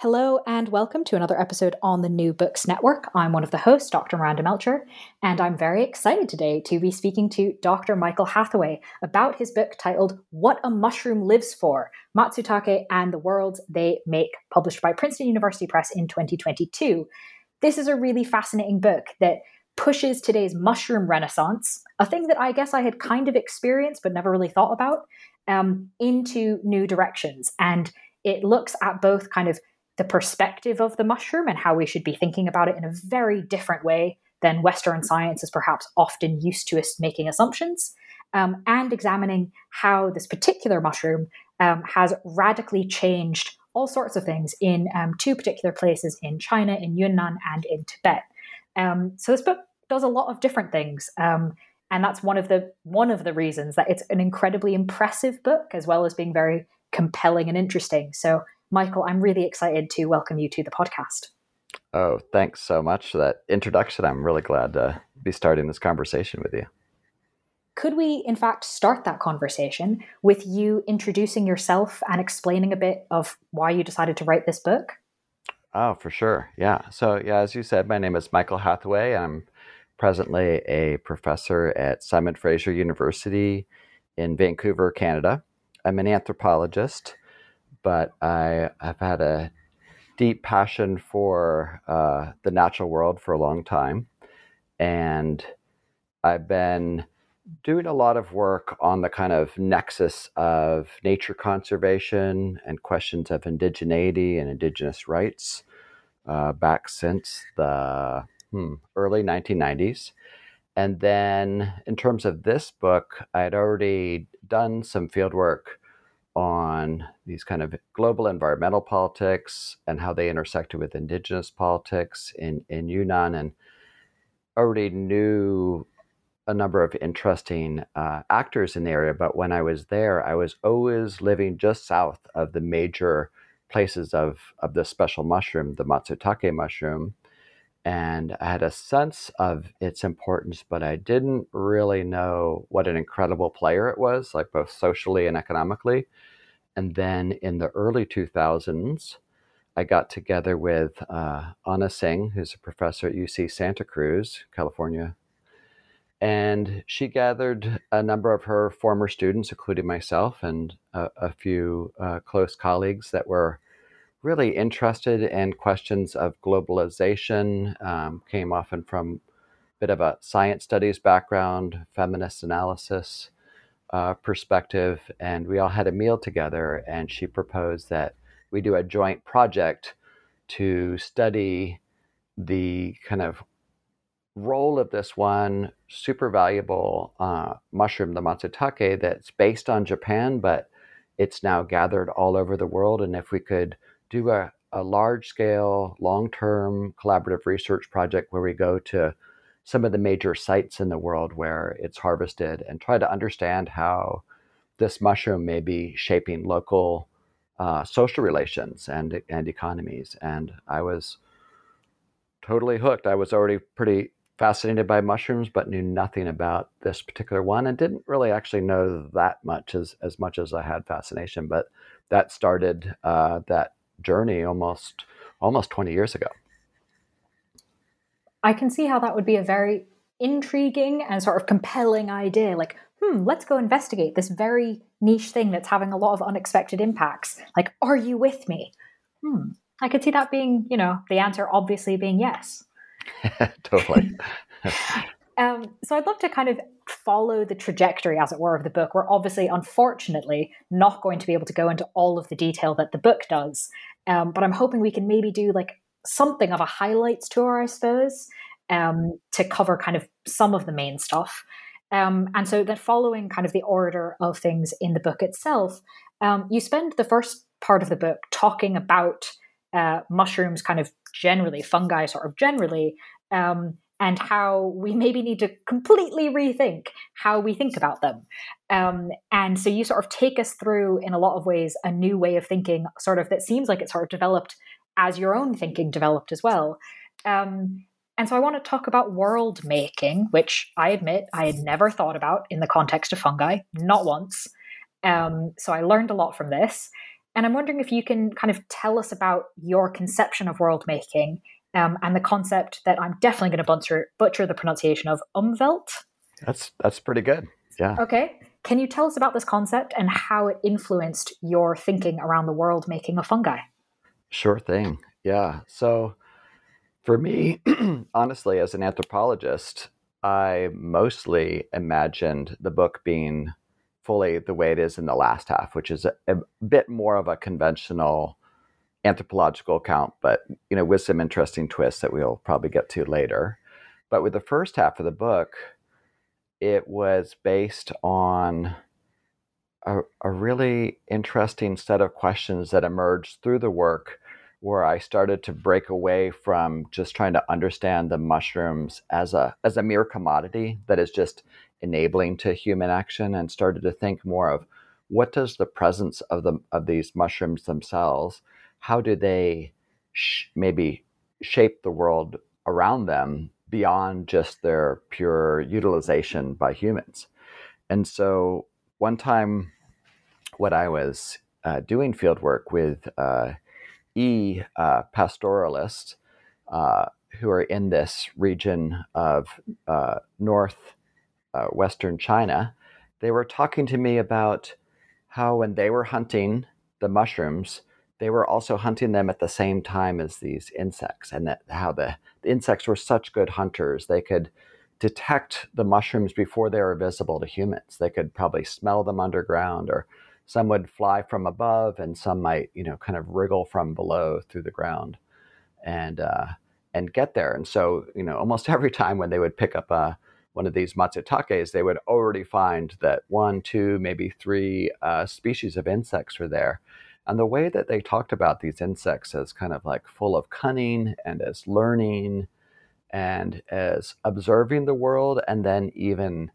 Hello, and welcome to another episode on the New Books Network. I'm one of the hosts, Dr. Miranda Melcher, and I'm very excited today to be speaking to Dr. Michael Hathaway about his book titled What a Mushroom Lives For Matsutake and the Worlds They Make, published by Princeton University Press in 2022. This is a really fascinating book that pushes today's mushroom renaissance, a thing that I guess I had kind of experienced but never really thought about, um, into new directions. And it looks at both kind of the perspective of the mushroom and how we should be thinking about it in a very different way than Western science is perhaps often used to us making assumptions, um, and examining how this particular mushroom um, has radically changed all sorts of things in um, two particular places in China, in Yunnan, and in Tibet. Um, so this book does a lot of different things. Um, and that's one of the one of the reasons that it's an incredibly impressive book as well as being very compelling and interesting so Michael, I'm really excited to welcome you to the podcast. Oh, thanks so much for that introduction. I'm really glad to be starting this conversation with you. Could we, in fact, start that conversation with you introducing yourself and explaining a bit of why you decided to write this book? Oh, for sure. Yeah. So, yeah, as you said, my name is Michael Hathaway. I'm presently a professor at Simon Fraser University in Vancouver, Canada. I'm an anthropologist but I have had a deep passion for uh, the natural world for a long time. And I've been doing a lot of work on the kind of nexus of nature conservation and questions of indigeneity and indigenous rights uh, back since the hmm, early 1990s. And then, in terms of this book, I had already done some fieldwork on these kind of global environmental politics and how they intersected with indigenous politics in, in Yunnan and already knew a number of interesting uh, actors in the area. But when I was there, I was always living just south of the major places of, of the special mushroom, the Matsutake mushroom. And I had a sense of its importance, but I didn't really know what an incredible player it was, like both socially and economically. And then in the early 2000s, I got together with uh, Anna Tsing, who's a professor at UC Santa Cruz, California. And she gathered a number of her former students, including myself and a, a few uh, close colleagues that were really interested in questions of globalization, um, came often from a bit of a science studies background, feminist analysis, uh, perspective, and we all had a meal together. And she proposed that we do a joint project to study the kind of role of this one super valuable uh, mushroom, the matsutake, that's based on Japan, but it's now gathered all over the world. And if we could do a, a large scale, long term collaborative research project where we go to some of the major sites in the world where it's harvested and try to understand how this mushroom may be shaping local uh, social relations and and economies. And I was totally hooked. I was already pretty fascinated by mushrooms, but knew nothing about this particular one, and didn't really actually know that much as as much as I had fascination. But that started uh, that journey almost almost twenty years ago. I can see how that would be a very intriguing and sort of compelling idea. Like, hmm, let's go investigate this very niche thing that's having a lot of unexpected impacts. Like, are you with me? Hmm. I could see that being, you know, the answer obviously being yes. totally. um, so I'd love to kind of follow the trajectory, as it were, of the book. We're obviously, unfortunately, not going to be able to go into all of the detail that the book does. Um, but I'm hoping we can maybe do like something of a highlights tour, I suppose, um, to cover kind of some of the main stuff. Um, and so that following kind of the order of things in the book itself, um, you spend the first part of the book talking about uh, mushrooms, kind of generally, fungi sort of generally, um, and how we maybe need to completely rethink how we think about them. Um, and so you sort of take us through, in a lot of ways, a new way of thinking, sort of that seems like it's sort of developed as your own thinking developed as well. Um, and so I want to talk about world making, which I admit I had never thought about in the context of fungi, not once. Um, so I learned a lot from this. And I'm wondering if you can kind of tell us about your conception of world making um, and the concept that I'm definitely going to butcher, butcher the pronunciation of umwelt. That's that's pretty good. Yeah. Okay. Can you tell us about this concept and how it influenced your thinking around the world making of fungi? Sure thing. Yeah. So for me, honestly, as an anthropologist, I mostly imagined the book being fully the way it is in the last half, which is a, a bit more of a conventional anthropological account, but you know, with some interesting twists that we'll probably get to later. But with the first half of the book, it was based on a, a really interesting set of questions that emerged through the work where I started to break away from just trying to understand the mushrooms as a as a mere commodity that is just enabling to human action and started to think more of what does the presence of the of these mushrooms themselves how do they sh- maybe shape the world around them beyond just their pure utilization by humans? And so one time when i was uh, doing field work with uh, e uh, pastoralists uh, who are in this region of uh, north uh, western China, they were talking to me about how when they were hunting the mushrooms, they were also hunting them at the same time as these insects, and that how the, the insects were such good hunters. They could detect the mushrooms before they were visible to humans. They could probably smell them underground, or some would fly from above, and some might, you know, kind of wriggle from below through the ground, and uh, and get there. And so, you know, almost every time when they would pick up a one of these matsutakes, they would already find that one, two, maybe three uh, species of insects were there. And the way that they talked about these insects as kind of like full of cunning and as learning and as observing the world, and then even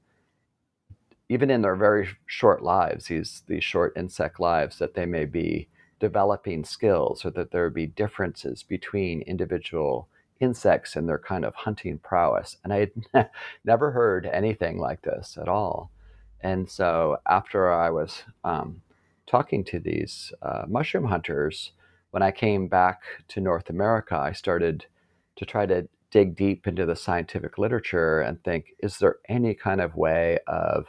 even in their very short lives, these these short insect lives, that they may be developing skills or that there be differences between individual insects and their kind of hunting prowess. And I had never heard anything like this at all. And so after I was um, talking to these uh, mushroom hunters, when I came back to North America, I started to try to dig deep into the scientific literature and think is there any kind of way of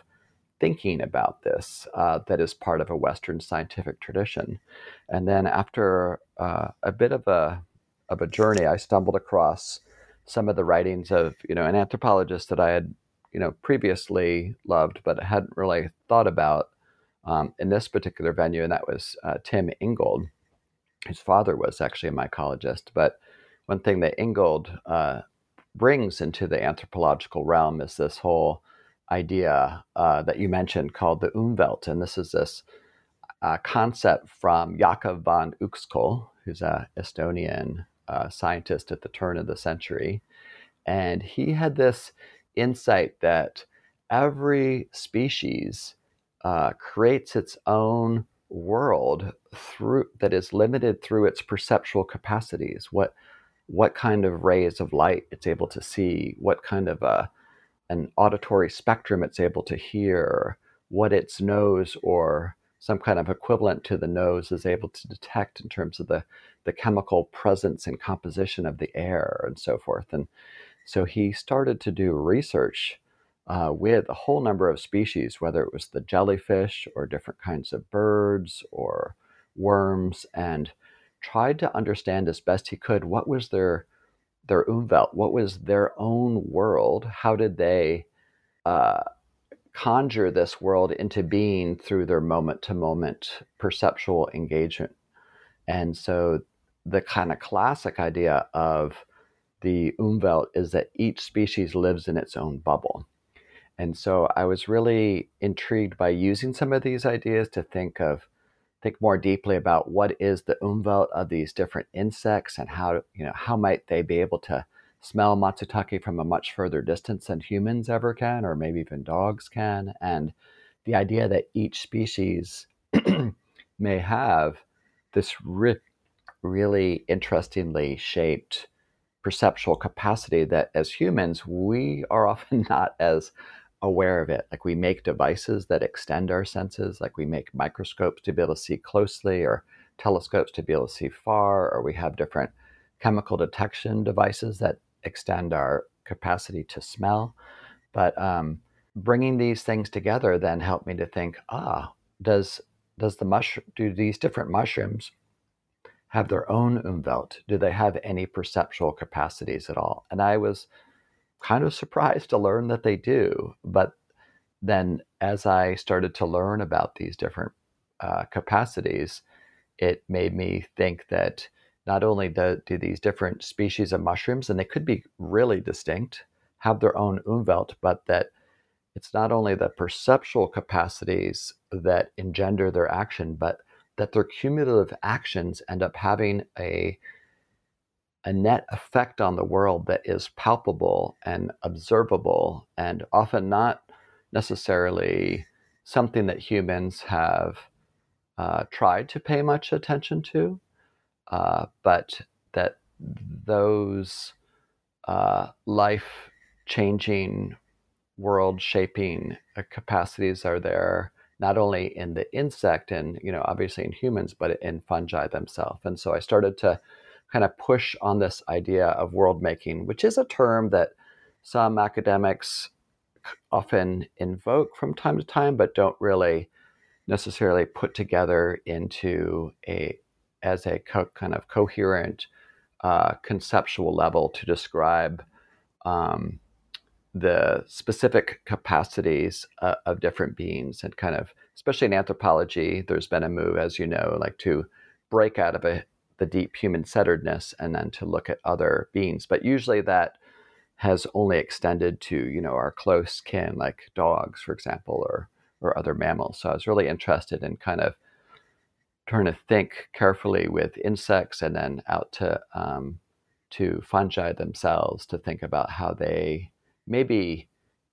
thinking about this uh, that is part of a Western scientific tradition? And then after uh, a bit of a of a journey, I stumbled across some of the writings of you know an anthropologist that I had you know previously loved but hadn't really thought about um, in this particular venue, and that was uh, Tim Ingold. His father was actually a mycologist, but one thing that Ingold uh, brings into the anthropological realm is this whole idea uh, that you mentioned called the Umwelt, and this is this uh, concept from Jakob von Uexküll, who's an Estonian uh, scientist at the turn of the century. And he had this insight that every species uh, creates its own world through that is limited through its perceptual capacities. What what kind of rays of light it's able to see, what kind of a uh, an auditory spectrum it's able to hear, what its nose or some kind of equivalent to the nose is able to detect in terms of the, the chemical presence and composition of the air and so forth. And so he started to do research uh, with a whole number of species, whether it was the jellyfish or different kinds of birds or worms, and tried to understand as best he could what was their their umwelt, what was their own world, how did they uh, conjure this world into being through their moment to moment perceptual engagement. And so the kind of classic idea of the Umwelt is that each species lives in its own bubble. And so I was really intrigued by using some of these ideas to think of think more deeply about what is the umwelt of these different insects and how you know how might they be able to smell matsutake from a much further distance than humans ever can, or maybe even dogs can, and the idea that each species may have this ri- really interestingly shaped perceptual capacity that as humans we are often not as aware of it like we make devices that extend our senses like we make microscopes to be able to see closely or telescopes to be able to see far or we have different chemical detection devices that extend our capacity to smell but um, bringing these things together then helped me to think ah does does the mushroom do these different mushrooms have their own umwelt? Do they have any perceptual capacities at all? And I was kind of surprised to learn that they do. But then as I started to learn about these different uh, capacities, it made me think that not only do, do these different species of mushrooms, and they could be really distinct, have their own umwelt, but that it's not only the perceptual capacities that engender their action, but that their cumulative actions end up having a a net effect on the world that is palpable and observable and often not necessarily something that humans have uh, tried to pay much attention to, uh, but that those uh, life changing, world shaping capacities are there not only in the insect and you know obviously in humans but in fungi themselves. And so i started to kind of push on this idea of world making which is a term that some academics often invoke from time to time but don't really necessarily put together into a as a co- kind of coherent uh, conceptual level to describe um, the specific capacities uh, of different beings and kind of especially in anthropology there's been a move as you know like to break out of a, the deep human centeredness and then to look at other beings. But usually that has only extended to you know our close kin like dogs for example or or other mammals. So i was really interested in kind of trying to think carefully with insects and then out to um, to fungi themselves to think about how they maybe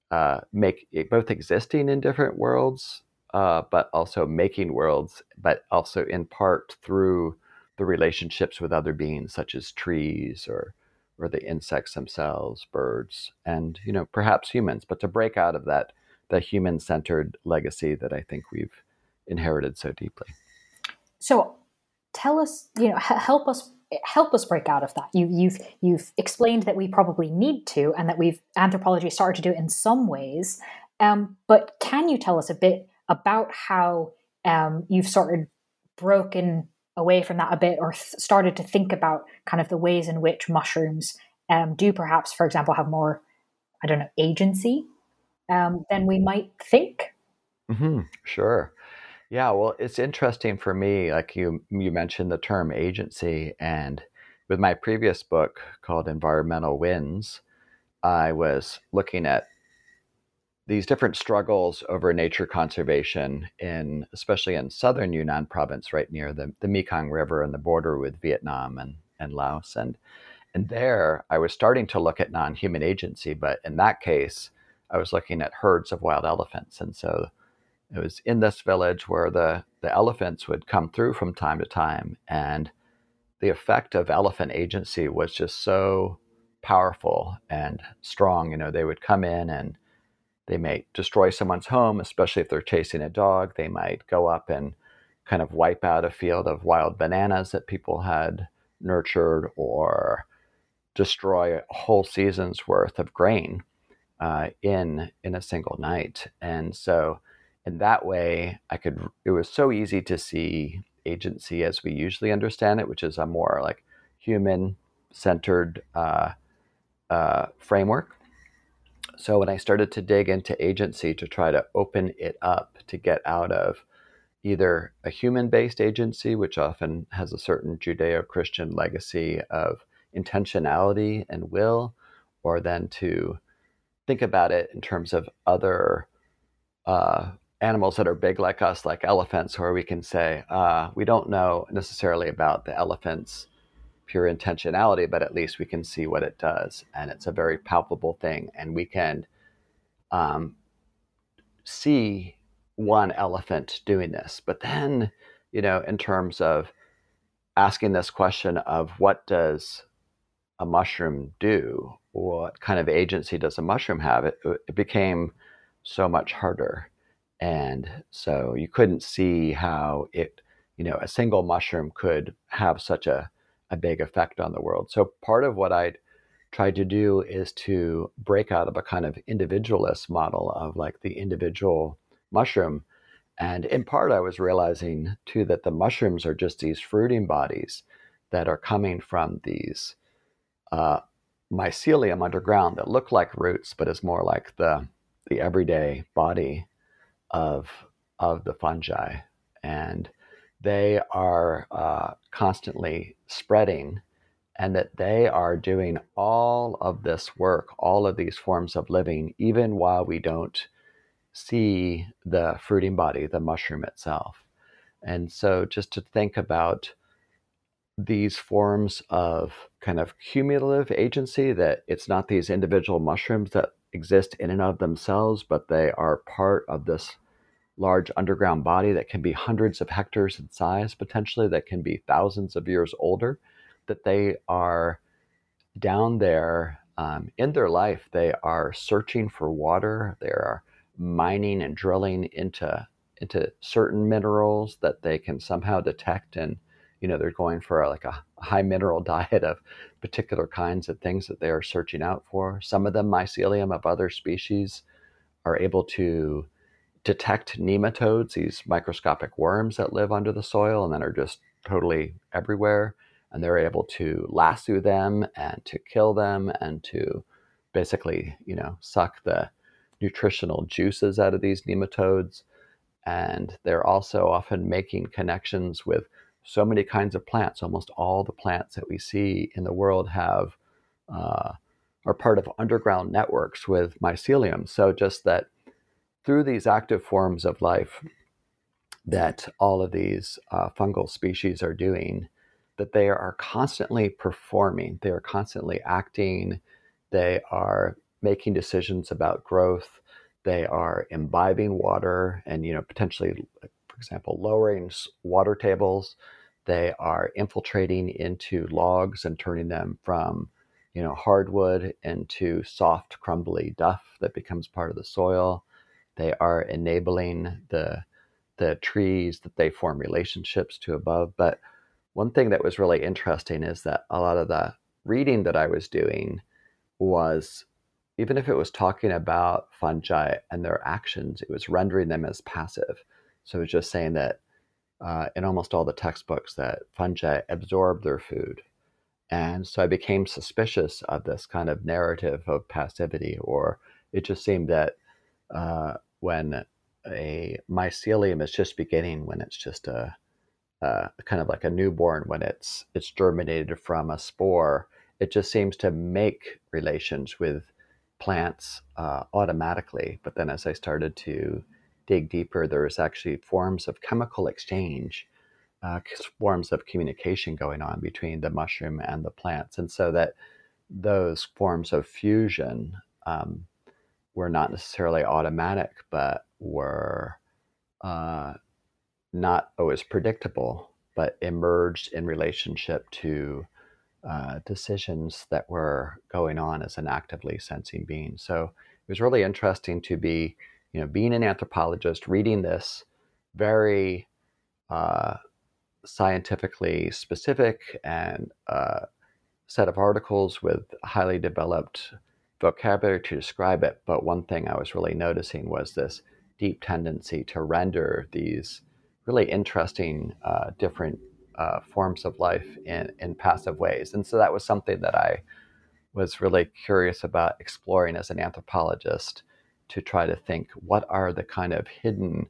uh, make both existing in different worlds, uh, but also making worlds, but also in part through the relationships with other beings, such as trees or or the insects themselves, birds, and you know perhaps humans. But to break out of that the human-centered legacy that I think we've inherited so deeply. So, tell us, you know, help us help us break out of that. You, you've you've explained that we probably need to, and that we've anthropology started to do it in some ways. Um, but can you tell us a bit about how um, you've sort of broken away from that a bit, or th- started to think about kind of the ways in which mushrooms um, do, perhaps, for example, have more, I don't know, agency um, than we might think? Mm-hmm, sure. Yeah, well, it's interesting for me. Like you, you mentioned the term agency, and with my previous book called Environmental Winds, I was looking at these different struggles over nature conservation in, especially in southern Yunnan province, right near the, the Mekong River and the border with Vietnam and, and Laos. And, and there I was starting to look at non-human agency, but in that case, I was looking at herds of wild elephants. And so it was in this village where the, the elephants would come through from time to time. And the effect of elephant agency was just so powerful and strong. You know, they would come in and they might destroy someone's home, especially if they're chasing a dog. They might go up and kind of wipe out a field of wild bananas that people had nurtured or destroy a whole season's worth of grain uh, in in a single night. And so in that way, I could. It was so easy to see agency as we usually understand it, which is a more like human-centered uh, uh, framework. So when I started to dig into agency to try to open it up to get out of either a human-based agency, which often has a certain Judeo-Christian legacy of intentionality and will, or then to think about it in terms of other uh, animals that are big like us, like elephants, where we can say, uh, we don't know necessarily about the elephant's pure intentionality, but at least we can see what it does. And it's a very palpable thing. And we can um, see one elephant doing this. But then, you know, in terms of asking this question of what does a mushroom do? What kind of agency does a mushroom have? It, it became so much harder. And so you couldn't see how it, you know, a single mushroom could have such a, a big effect on the world. So part of what I'd tried to do is to break out of a kind of individualist model of like the individual mushroom. And in part, I was realizing too that the mushrooms are just these fruiting bodies that are coming from these uh, mycelium underground that look like roots, but is more like the the everyday body of of the fungi, and they are uh, constantly spreading, and that they are doing all of this work, all of these forms of living, even while we don't see the fruiting body, the mushroom itself. And so, just to think about these forms of kind of cumulative agency that it's not these individual mushrooms that exist in and of themselves, but they are part of this large underground body that can be hundreds of hectares in size, potentially, that can be thousands of years older, that they are down there um, in their life. They are searching for water, they are mining and drilling into, into certain minerals that they can somehow detect and you know they're going for like a high mineral diet of particular kinds of things that they are searching out for some of them mycelium of other species are able to detect nematodes these microscopic worms that live under the soil and then are just totally everywhere and they're able to lasso them and to kill them and to basically you know suck the nutritional juices out of these nematodes and they're also often making connections with so many kinds of plants. Almost all the plants that we see in the world have uh, are part of underground networks with mycelium. So just that through these active forms of life that all of these uh, fungal species are doing, that they are constantly performing, they are constantly acting, they are making decisions about growth, they are imbibing water and you know potentially for example, lowering water tables. They are infiltrating into logs and turning them from, you know, hardwood into soft, crumbly duff that becomes part of the soil. They are enabling the the trees that they form relationships to above. But one thing that was really interesting is that a lot of the reading that I was doing was even if it was talking about fungi and their actions, it was rendering them as passive. So it was just saying that uh, in almost all the textbooks that fungi absorb their food. And so I became suspicious of this kind of narrative of passivity, or it just seemed that uh, when a mycelium is just beginning, when it's just a, a, kind of like a newborn, when it's it's germinated from a spore, it just seems to make relations with plants uh, automatically. But then as I started to dig deeper, there's actually forms of chemical exchange, uh, forms of communication going on between the mushroom and the plants. And so that those forms of fusion um, were not necessarily automatic, but were uh, not always predictable, but emerged in relationship to uh, decisions that were going on as an actively sensing being. So it was really interesting to be you know, being an anthropologist, reading this very uh, scientifically specific and uh, set of articles with highly developed vocabulary to describe it. But one thing I was really noticing was this deep tendency to render these really interesting uh, different uh, forms of life in, in passive ways. And so that was something that I was really curious about exploring as an anthropologist to try to think what are the kind of hidden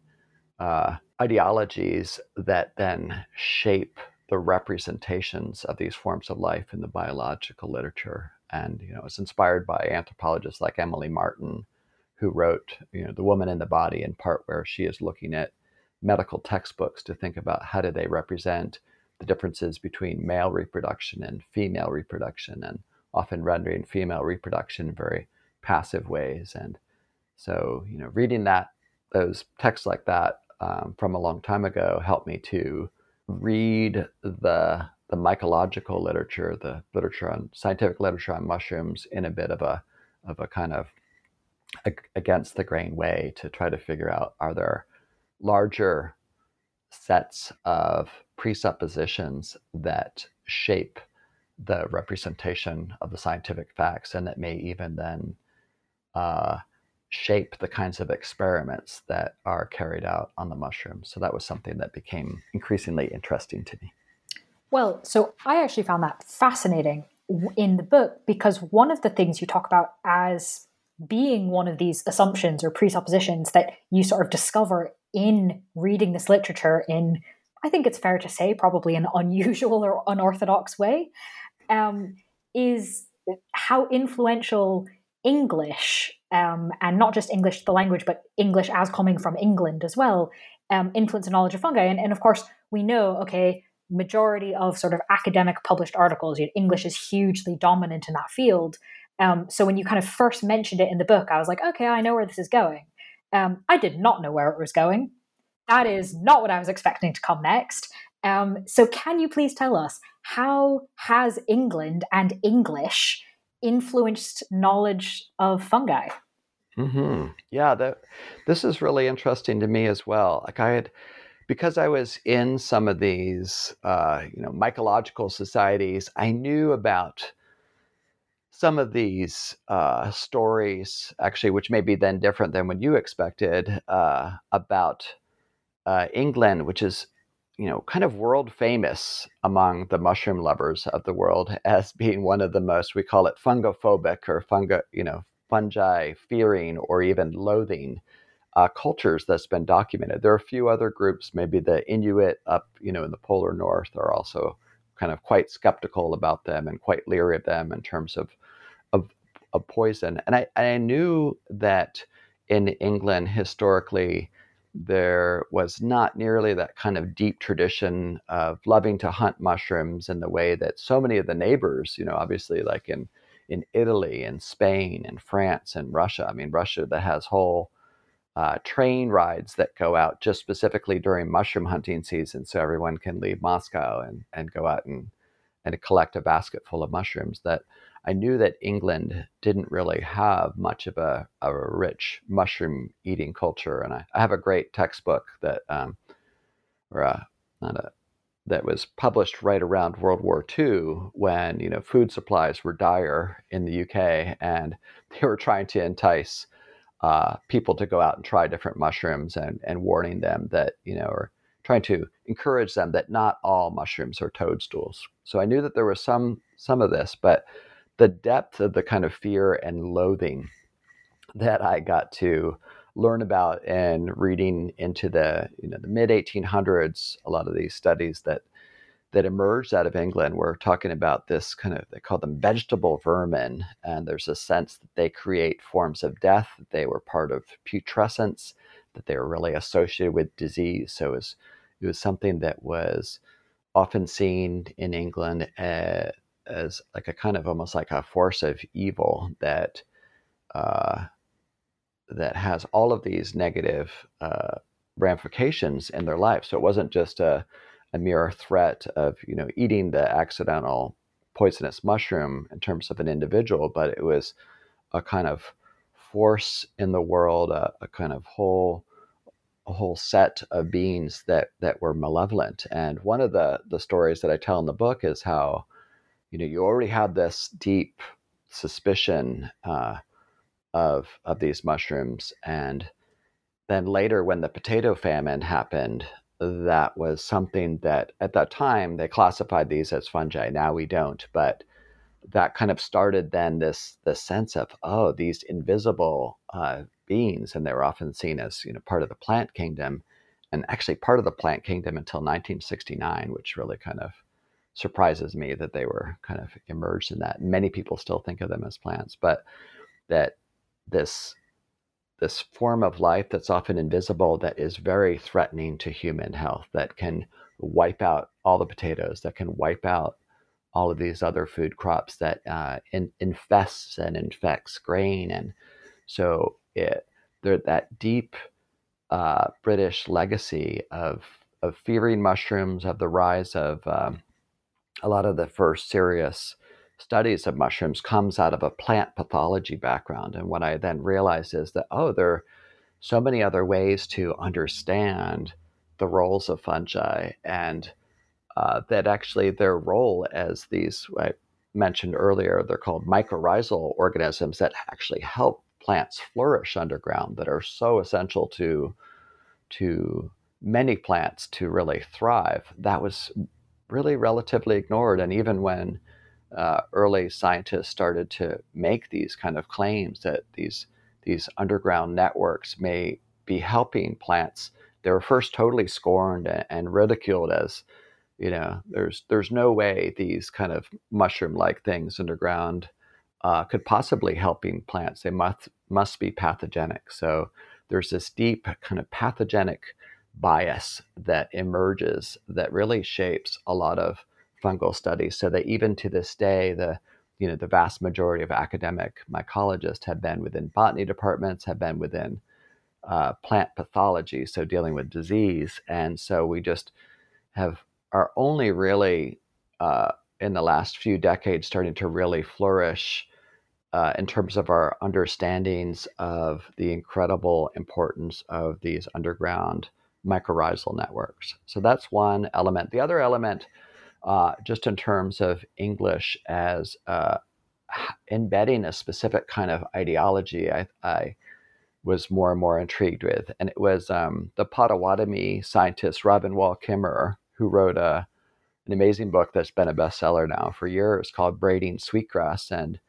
uh, ideologies that then shape the representations of these forms of life in the biological literature. And you know, it's inspired by anthropologists like Emily Martin, who wrote you know the woman in the body in part where she is looking at medical textbooks to think about how do they represent the differences between male reproduction and female reproduction and often rendering female reproduction in very passive ways. And so you know reading that those texts like that um, from a long time ago helped me to read the the mycological literature, the literature on scientific literature on mushrooms, in a bit of a of a kind of against the grain way to try to figure out are there larger sets of presuppositions that shape the representation of the scientific facts and that may even then uh, shape the kinds of experiments that are carried out on the mushrooms. So that was something that became increasingly interesting to me. Well, so I actually found that fascinating in the book because one of the things you talk about as being one of these assumptions or presuppositions that you sort of discover in reading this literature in, I think it's fair to say, probably an unusual or unorthodox way, um, is how influential English, um, and not just English, the language, but English as coming from England as well, um, influence the knowledge of fungi. And, and of course, we know, okay, majority of sort of academic published articles, you know, English is hugely dominant in that field. Um, so when you kind of first mentioned it in the book, I was like, okay, I know where this is going. Um, I did not know where it was going. That is not what I was expecting to come next. Um, so can you please tell us how has England and English influenced knowledge of fungi? Mm-hmm. Yeah, that this is really interesting to me as well. Like I had because I was in some of these, uh, you know, mycological societies, I knew about some of these uh, stories, actually, which may be then different than what you expected uh, about uh, England, which is, you know, kind of world famous among the mushroom lovers of the world as being one of the most, we call it fungophobic or fungi, you know, fungi fearing or even loathing uh, cultures that's been documented. There are a few other groups, maybe the Inuit up, you know, in the polar north, are also kind of quite skeptical about them and quite leery of them in terms of of, of poison. And I, I knew that in England historically there was not nearly that kind of deep tradition of loving to hunt mushrooms in the way that so many of the neighbors, you know, obviously like in in Italy and Spain and France and Russia. I mean, Russia that has whole uh, train rides that go out just specifically during mushroom hunting season, so everyone can leave Moscow and, and go out and and collect a basket full of mushrooms. That I knew that England didn't really have much of a, a rich mushroom eating culture, and I, I have a great textbook that um, or a, not a that was published right around World War II when you know food supplies were dire in the UK and they were trying to entice uh, people to go out and try different mushrooms and, and warning them that, you know, or trying to encourage them that not all mushrooms are toadstools. So I knew that there was some some of this, but the depth of the kind of fear and loathing that I got to learn about and reading into the you know the mid 1800s, a lot of these studies that that emerged out of England were talking about this kind of, they call them vegetable vermin. And there's a sense that they create forms of death, that they were part of putrescence, that they were really associated with disease. So it was, it was something that was often seen in England as, as like a kind of almost like a force of evil that, uh, that has all of these negative uh, ramifications in their life. So it wasn't just a, a mere threat of you know eating the accidental poisonous mushroom in terms of an individual, but it was a kind of force in the world, a, a kind of whole a whole set of beings that that were malevolent. And one of the the stories that I tell in the book is how you know you already had this deep suspicion uh, of of these mushrooms, and then later when the potato famine happened, that was something that at that time they classified these as fungi. Now we don't, but that kind of started then this this sense of oh these invisible uh, beings, and they were often seen as you know part of the plant kingdom, and actually part of the plant kingdom until 1969, which really kind of surprises me that they were kind of emerged in that. Many people still think of them as plants, but that this this form of life that's often invisible that is very threatening to human health that can wipe out all the potatoes that can wipe out all of these other food crops that uh, in, infests and infects grain. And so it there that deep uh, British legacy of of fearing mushrooms of the rise of um, a lot of the first serious studies of mushrooms comes out of a plant pathology background. And what I then realized is that, oh, there are so many other ways to understand the roles of fungi and uh, that actually their role as these, I mentioned earlier, they're called mycorrhizal organisms that actually help plants flourish underground that are so essential to to many plants to really thrive. That was really relatively ignored. And even when uh, early scientists started to make these kind of claims that these these underground networks may be helping plants, they were first totally scorned and, and ridiculed as you know there's there's no way these kind of mushroom like things underground uh, could possibly helping plants. They must must be pathogenic. So there's this deep kind of pathogenic bias that emerges that really shapes a lot of fungal studies. So that even to this day, the you know the vast majority of academic mycologists have been within botany departments, have been within uh, plant pathology, so dealing with disease, and so we just have are only really uh, in the last few decades starting to really flourish uh, in terms of our understandings of the incredible importance of these underground mycorrhizal networks. So that's one element. The other element, uh, just in terms of English as uh, embedding a specific kind of ideology, I, I, was more and more intrigued with. And it was um, the Potawatomi scientist Robin Wall Kimmerer, who wrote a, an amazing book that's been a bestseller now for years called Braiding Sweetgrass. And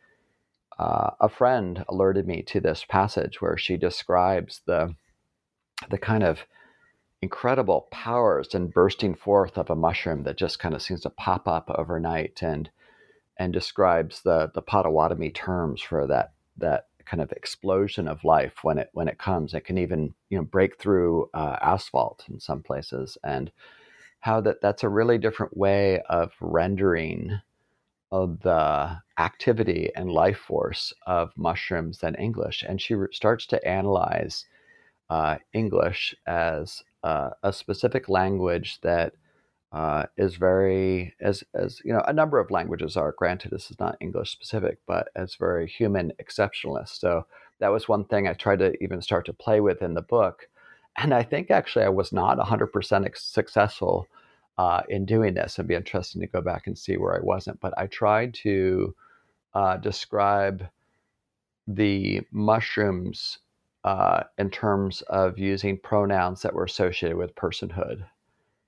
uh, a friend alerted me to this passage where she describes the the kind of incredible powers and bursting forth of a mushroom that just kind of seems to pop up overnight and and describes the the Potawatomi terms for that that kind of explosion of life when it when it comes. It can even you know break through uh, asphalt in some places, and how that that's a really different way of rendering of the activity and life force of mushrooms than English. And she re- starts to analyze uh, English as uh, a specific language that uh, is very, as, as you know, a number of languages are. Granted, this is not English specific, but as very human exceptionalist. So that was one thing I tried to even start to play with in the book. And I think actually I was not 100% successful uh, in doing this. It'd be interesting to go back and see where I wasn't. But I tried to uh, describe the mushrooms uh, in terms of using pronouns that were associated with personhood.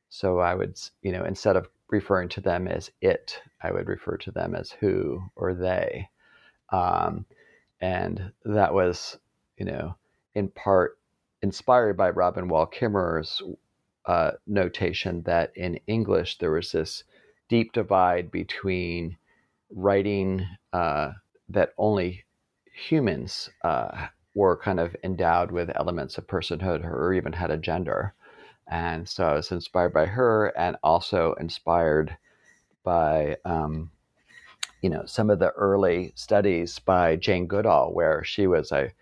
So I would, you know, instead of referring to them as it, I would refer to them as who or they. Um, and that was, you know, in part inspired by Robin Wall Kimmerer's uh, notation that in English there was this deep divide between writing uh, that only humans uh, were kind of endowed with elements of personhood or even had a gender. And so I was inspired by her and also inspired by, um, you know, some of the early studies by Jane Goodall, where she was a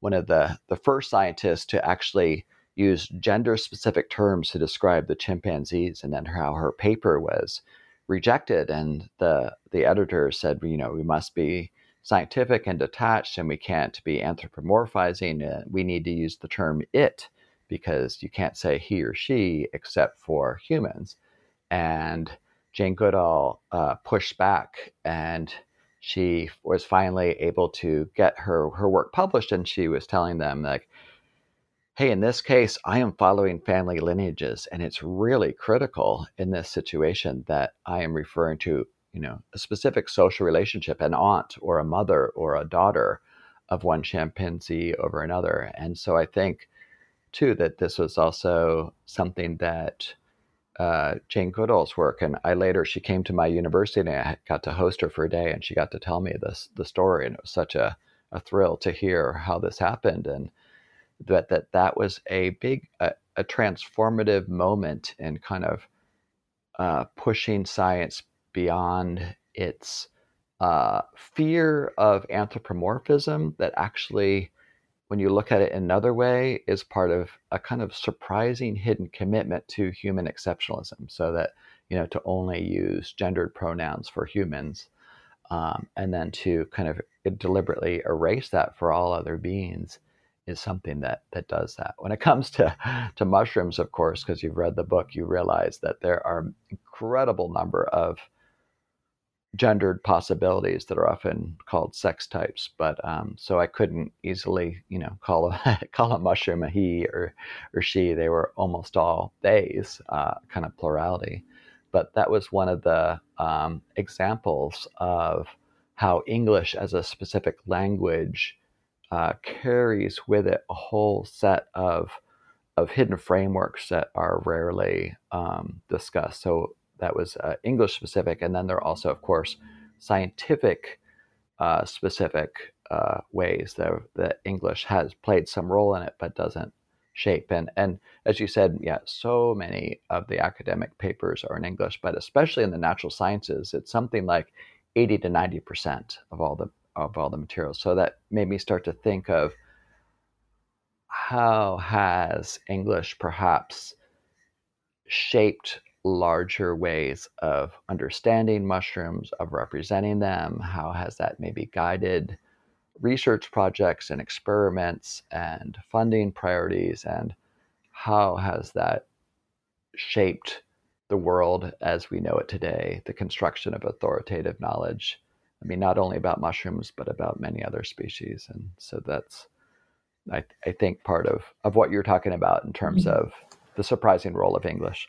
one of the, the first scientists to actually use gender specific terms to describe the chimpanzees and then how her paper was rejected and the the editor said you know we must be scientific and detached and we can't be anthropomorphizing uh, we need to use the term it because you can't say he or she except for humans. And jane goodall uh, pushed back and she was finally able to get her her work published and she was telling them like hey, in this case, I am following family lineages, and it's really critical in this situation that I am referring to, you know, a specific social relationship, an aunt or a mother or a daughter of one chimpanzee over another. And so I think, too, that this was also something that uh, Jane Goodall's work, and I later she came to my university and I got to host her for a day, and she got to tell me this the story, and it was such a a thrill to hear how this happened and that that that was a big a, a transformative moment in kind of uh, pushing science beyond its uh, fear of anthropomorphism that actually when you look at it another way is part of a kind of surprising hidden commitment to human exceptionalism so that you know to only use gendered pronouns for humans um, and then to kind of deliberately erase that for all other beings is something that that does that. When it comes to to mushrooms, of course, because you've read the book, you realize that there are incredible number of gendered possibilities that are often called sex types. But um, so I couldn't easily, you know, call a call a mushroom a he or or she. They were almost all theys, uh, kind of plurality. But that was one of the um, examples of how English as a specific language uh, carries with it a whole set of of hidden frameworks that are rarely um, discussed. So that was uh, English specific, and then there are also, of course, scientific uh, specific uh, ways that, that English has played some role in it, but doesn't shape. And and as you said, yeah, so many of the academic papers are in English, but especially in the natural sciences, it's something like eighty to ninety percent of all the of all the materials. So that made me start to think of how has English perhaps shaped larger ways of understanding mushrooms, of representing them? How has that maybe guided research projects and experiments and funding priorities? And how has that shaped the world as we know it today, the construction of authoritative knowledge? I mean, not only about mushrooms, but about many other species. And so that's, I, I think, part of, of what you're talking about in terms mm-hmm. of the surprising role of English.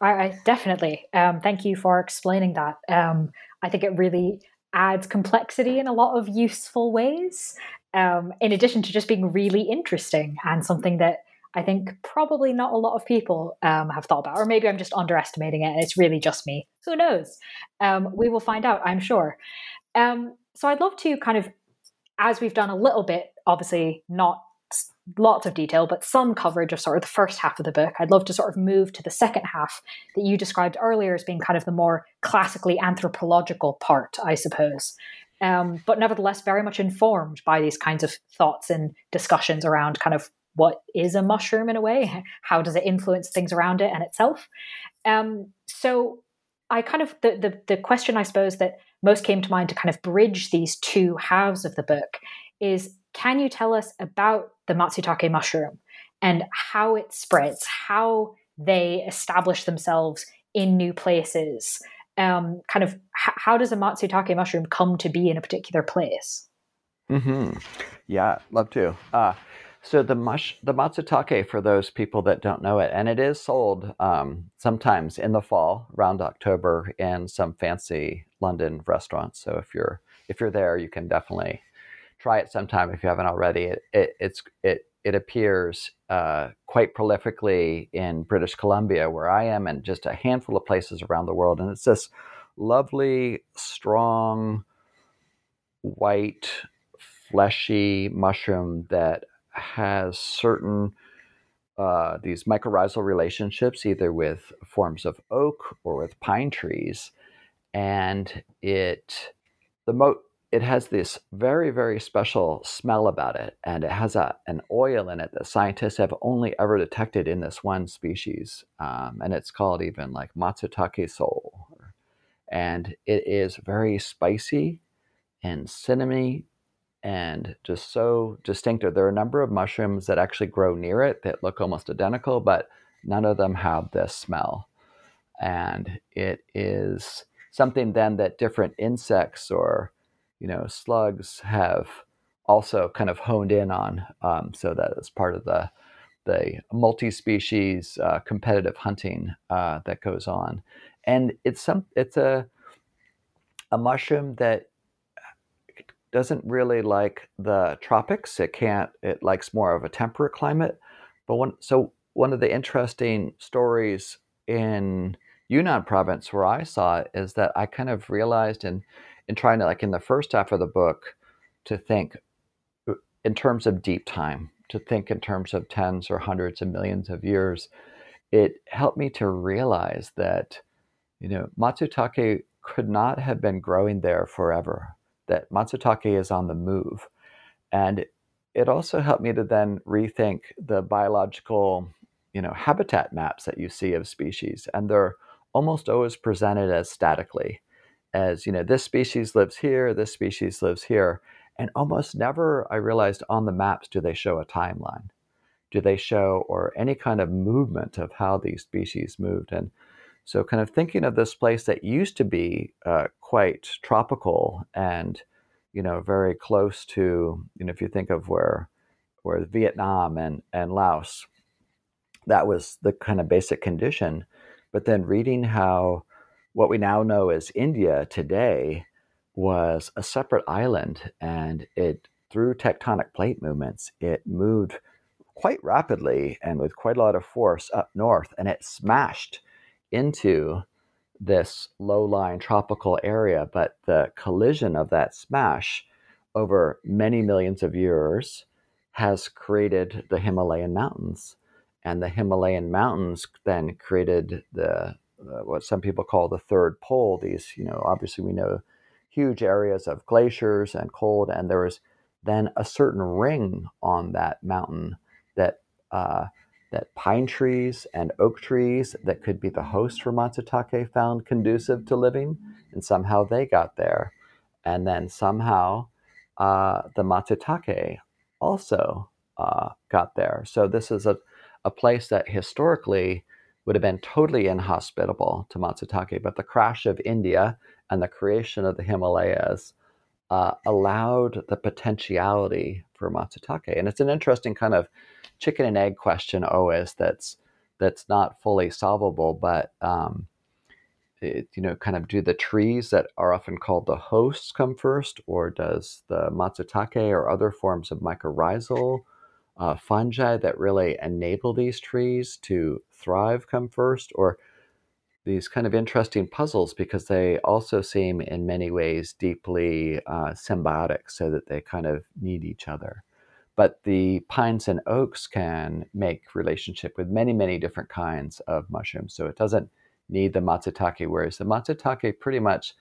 I, I definitely. Um, thank you for explaining that. Um, I think it really adds complexity in a lot of useful ways. Um, in addition to just being really interesting and something that I think probably not a lot of people um, have thought about, or maybe I'm just underestimating it. It's really just me. Who knows? Um, we will find out, I'm sure. Um, so I'd love to kind of, as we've done a little bit, obviously not lots of detail, but some coverage of sort of the first half of the book. I'd love to sort of move to the second half that you described earlier as being kind of the more classically anthropological part, I suppose. Um, but nevertheless, very much informed by these kinds of thoughts and discussions around kind of what is a mushroom in a way, how does it influence things around it and itself. Um, so, I kind of the, the the question I suppose that most came to mind to kind of bridge these two halves of the book is can you tell us about the Matsutake mushroom and how it spreads, how they establish themselves in new places? Um, kind of h- how does a Matsutake mushroom come to be in a particular place? Mm-hmm. Yeah, love to. Uh, so the mush, the matsutake, for those people that don't know it, and it is sold um, sometimes in the fall, around October, in some fancy London restaurants. So if you're if you're there, you can definitely try it sometime if you haven't already. It, it it's it it appears uh, quite prolifically in British Columbia, where I am, and just a handful of places around the world. And it's this lovely, strong, white, fleshy mushroom that has certain uh, these mycorrhizal relationships, either with forms of oak or with pine trees, and it the mo- it has this very very special smell about it and it has a, an oil in it that scientists have only ever detected in this one species um, and it's called even like matsutake soul. And it is very spicy and cinnamony and just so distinctive. There are a number of mushrooms that actually grow near it that look almost identical but none of them have this smell. And it is something then that different insects or you know, slugs have also kind of honed in on. Um, so that is part of the the multi-species uh, competitive hunting uh, that goes on, and it's some it's a a mushroom that doesn't really like the tropics. It can't. It likes more of a temperate climate. But one so one of the interesting stories in Yunnan province where I saw it is that I kind of realized in in trying to like in the first half of the book to think uh, in terms of deep time, to think in terms of tens or hundreds of millions of years, it helped me to realize that you know Matsutake could not have been growing there forever. That Matsutake is on the move, and it also helped me to then rethink the biological you know habitat maps that you see of species and they're almost always presented as statically as you know this species lives here this species lives here and almost never i realized on the maps do they show a timeline do they show or any kind of movement of how these species moved and so kind of thinking of this place that used to be uh, quite tropical and you know very close to you know if you think of where where vietnam and and laos that was the kind of basic condition. But then reading how what we now know as India today was a separate island and it through tectonic plate movements it moved quite rapidly and with quite a lot of force up north and it smashed into this low-lying tropical area. But the collision of that smash over many millions of years has created the Himalayan mountains and the Himalayan mountains then created the uh, what some people call the third pole. These, you know, obviously we know huge areas of glaciers and cold, and there was then a certain ring on that mountain that uh, that pine trees and oak trees that could be the host for Matsutake found conducive to living, and somehow they got there, and then somehow uh, the Matsutake also uh, got there. So this is a a place that historically would have been totally inhospitable to Matsutake, but the crash of India and the creation of the Himalayas uh, allowed the potentiality for Matsutake. And it's an interesting kind of chicken and egg question always that's that's not fully solvable, but um, it, you know, kind of do the trees that are often called the hosts come first, or does the Matsutake or other forms of mycorrhizal uh, fungi that really enable these trees to thrive come first, or these kind of interesting puzzles because they also seem in many ways deeply uh, symbiotic, so that they kind of need each other. But the pines and oaks can make relationship with many, many different kinds of mushrooms. So it doesn't need the matsutake, whereas the matsutake pretty much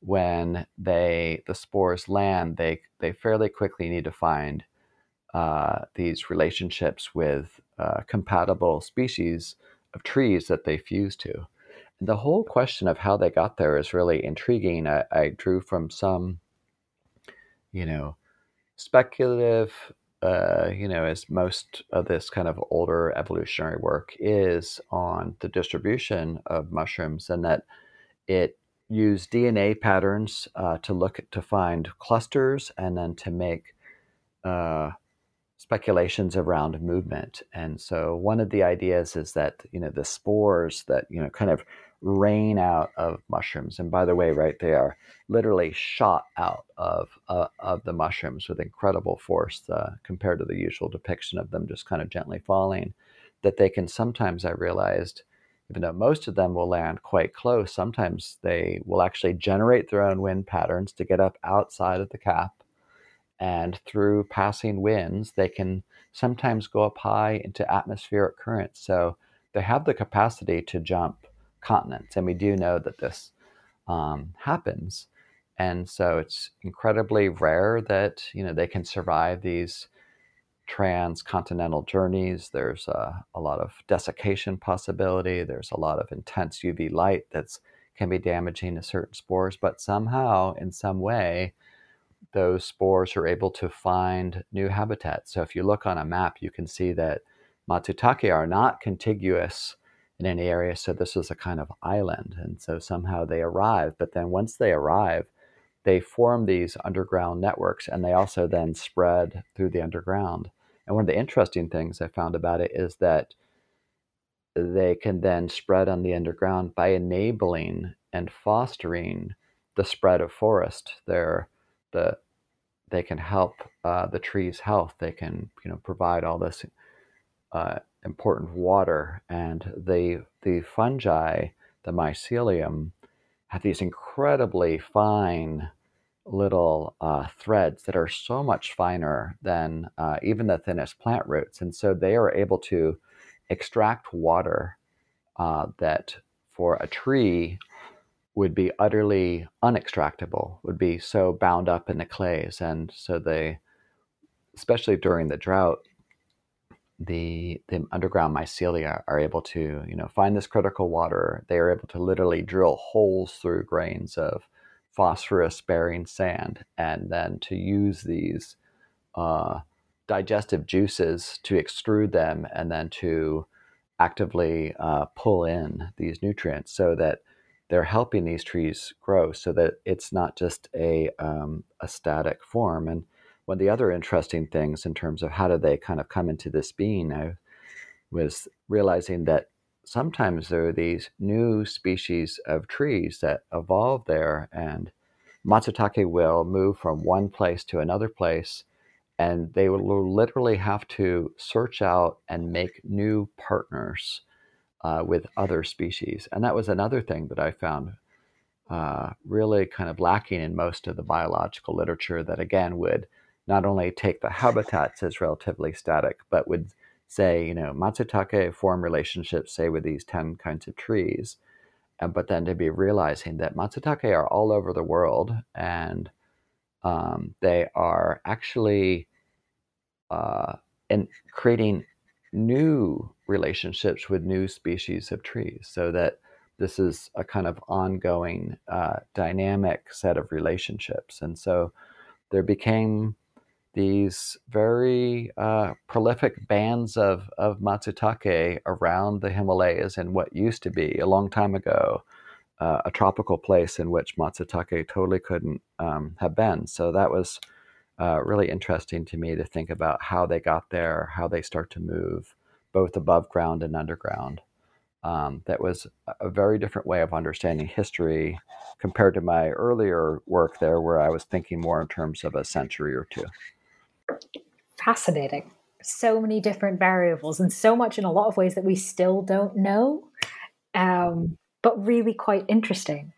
when they the spores land, they they fairly quickly need to find uh, these relationships with uh, compatible species of trees that they fuse to. And the whole question of how they got there is really intriguing. I, I drew from some, you know, speculative, uh, you know, as most of this kind of older evolutionary work is on the distribution of mushrooms, and that it used DNA patterns uh, to look to find clusters and then to make uh, speculations around movement. And so one of the ideas is that, you know, the spores that, you know, kind of rain out of mushrooms. And by the way, right, they are literally shot out of, uh, of the mushrooms with incredible force uh, compared to the usual depiction of them just kind of gently falling. That they can sometimes, I realized, even though most of them will land quite close, sometimes they will actually generate their own wind patterns to get up outside of the cap and through passing winds, they can sometimes go up high into atmospheric currents. So they have the capacity to jump continents, and we do know that this um, happens. And so it's incredibly rare that you know they can survive these transcontinental journeys. There's a, lot of desiccation possibility. There's a lot of intense UV light that's can be damaging to certain spores, but somehow, in some way, those spores are able to find new habitats. So if you look on a map, you can see that Matsutake are not contiguous in any area. So this is a kind of island. And so somehow they arrive. But then once they arrive, they form these underground networks and they also then spread through the underground. And one of the interesting things I found about it is that they can then spread on the underground by enabling and fostering the spread of forest. They're the they can help uh, the tree's health. They can you know provide all this uh, important water, and the the fungi, the mycelium, have these incredibly fine little uh, threads that are so much finer than uh, even the thinnest plant roots, and so they are able to extract water uh, that for a tree would be utterly unextractable, would be so bound up in the clays. And so they, especially during the drought, the, the underground mycelia are able to, you know, find this critical water. They are able to literally drill holes through grains of phosphorus bearing sand and then to use these uh, digestive juices to extrude them and then to actively uh, pull in these nutrients so that they're helping these trees grow so that it's not just a, um, a static form. And one of the other interesting things in terms of how do they kind of come into this being, I was realizing that sometimes there are these new species of trees that evolve there, and Matsutake will move from one place to another place, and they will literally have to search out and make new partners uh, with other species. And that was another thing that I found uh, really kind of lacking in most of the biological literature that, again, would not only take the habitats as relatively static, but would say, you know, Matsutake form relationships, say, with these 10 kinds of trees. And, but then to be realizing that Matsutake are all over the world and um, they are actually uh, in creating new relationships with new species of trees so that this is a kind of ongoing uh, dynamic set of relationships. And so there became these very uh, prolific bands of, of matsutake around the Himalayas in what used to be a long time ago uh, a tropical place in which matsutake totally couldn't um, have been. So that was uh, really interesting to me to think about how they got there, how they start to move, both above ground and underground. Um, that was a very different way of understanding history compared to my earlier work there, where I was thinking more in terms of a century or two. Fascinating. So many different variables, and so much in a lot of ways that we still don't know, um, but really quite interesting.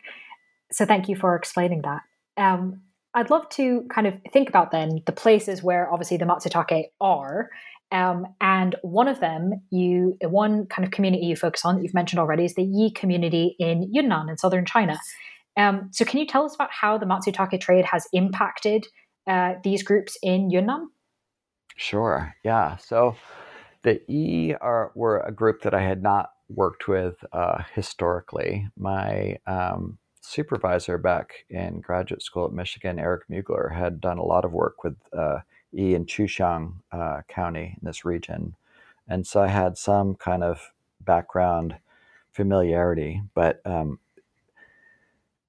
So, thank you for explaining that. Um, I'd love to kind of think about then the places where obviously the Matsutake are. Um, and one of them, you one kind of community you focus on that you've mentioned already is the Yi community in Yunnan in southern China. Um, so, can you tell us about how the Matsutake trade has impacted uh, these groups in Yunnan? Sure. Yeah. So, the Yi are were a group that I had not worked with uh, historically. My um, supervisor back in graduate school at Michigan, Erik Mueggler, had done a lot of work with uh, E in Chuxiong uh, County in this region. And so I had some kind of background familiarity. But um,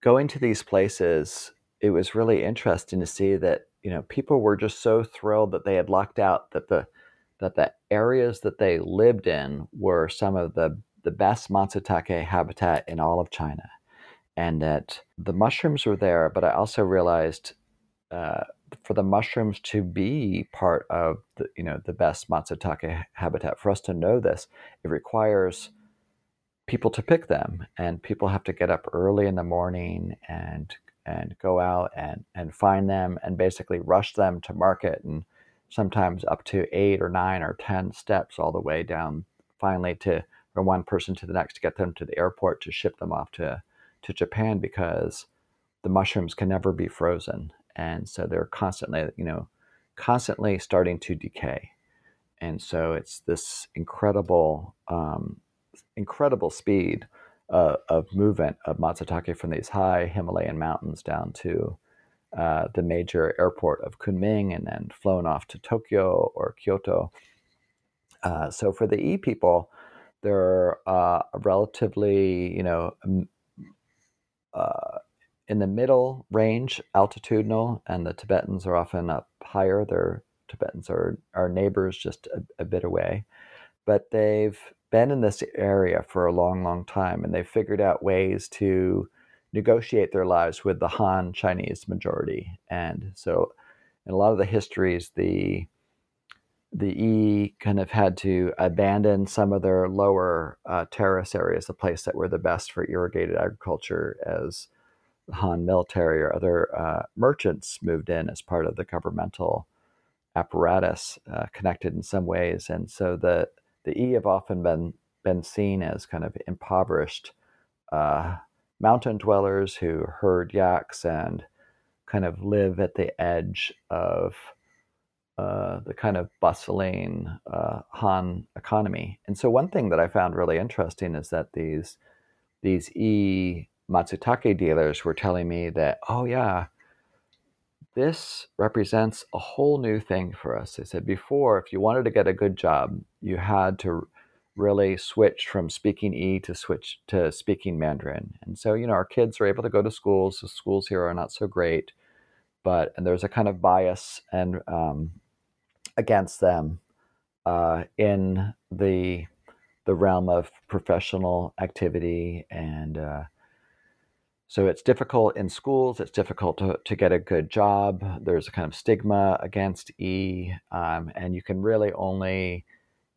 going to these places, it was really interesting to see that you know people were just so thrilled that they had lucked out that the that the areas that they lived in were some of the the best matsutake habitat in all of China and that the mushrooms were there, but I also realized uh, for the mushrooms to be part of the you know the best matsutake habitat, for us to know this, it requires people to pick them, and people have to get up early in the morning and and go out and and find them and basically rush them to market and sometimes up to eight or nine or ten steps all the way down finally to from one person to the next to get them to the airport to ship them off to to Japan because the mushrooms can never be frozen, and so they're constantly, you know, constantly starting to decay, and so it's this incredible, um, incredible speed uh, of movement of matsutake from these high Himalayan mountains down to uh, the major airport of Kunming, and then flown off to Tokyo or Kyoto. Uh, so for the E people, they're uh, relatively, you know, uh, in the middle range, altitudinal, and the Tibetans are often up higher. Their Tibetans are our neighbors just a, a bit away, but they've been in this area for a long, long time, and they've figured out ways to negotiate their lives with the Han Chinese majority. And so, in a lot of the histories, the the E kind of had to abandon some of their lower uh, terrace areas, the place that were the best for irrigated agriculture, as the Han military or other uh, merchants moved in as part of the governmental apparatus, uh, connected in some ways. And so the the E have often been been seen as kind of impoverished uh, mountain dwellers who herd yaks and kind of live at the edge of uh, the kind of bustling uh, Han economy. And so one thing that I found really interesting is that these these e Matsutake dealers were telling me that, oh yeah, this represents a whole new thing for us. They said before, if you wanted to get a good job, you had to really switch from speaking E to switch to speaking Mandarin. And so, you know, our kids are able to go to schools. The schools here are not so great, but and there's a kind of bias and um, against them uh, in the the realm of professional activity and uh, so it's difficult in schools it's difficult to, to get a good job. There's a kind of stigma against e um, and you can really only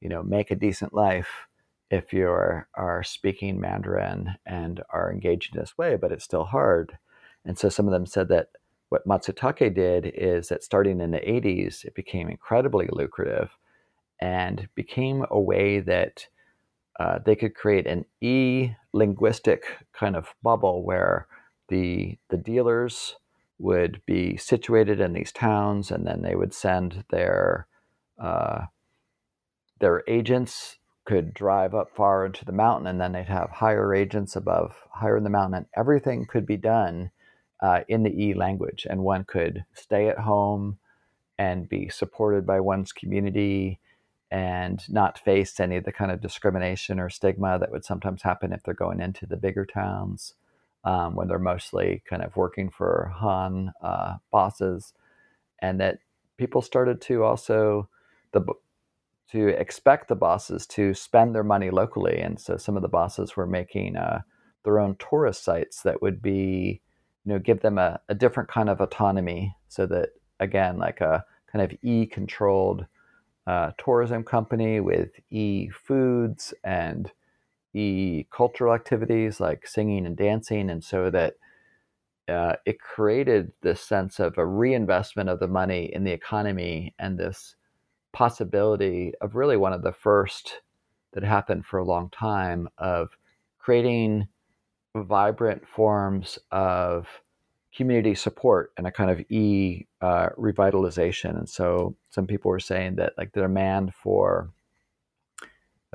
you know make a decent life if you are, are speaking mandarin and are engaged in this way but it's still hard. And so some of them said that what Matsutake did is that starting in the 80s, it became incredibly lucrative and became a way that uh, they could create an e linguistic kind of bubble where the the dealers would be situated in these towns, and then they would send their uh, their agents could drive up far into the mountain, and then they'd have higher agents above higher in the mountain, and everything could be done uh, in the E language, and one could stay at home and be supported by one's community and not face any of the kind of discrimination or stigma that would sometimes happen if they're going into the bigger towns um, when they're mostly kind of working for Han uh, bosses, and that people started to also the to expect the bosses to spend their money locally, and so some of the bosses were making uh, their own tourist sites that would be you know give them a, a different kind of autonomy so that again like a kind of e controlled uh, tourism company with e foods and e cultural activities like singing and dancing. And so that uh, it created this sense of a reinvestment of the money in the economy and this possibility of really one of the first that happened for a long time of creating vibrant forms of community support and a kind of e uh, revitalization. And so some people were saying that like the demand for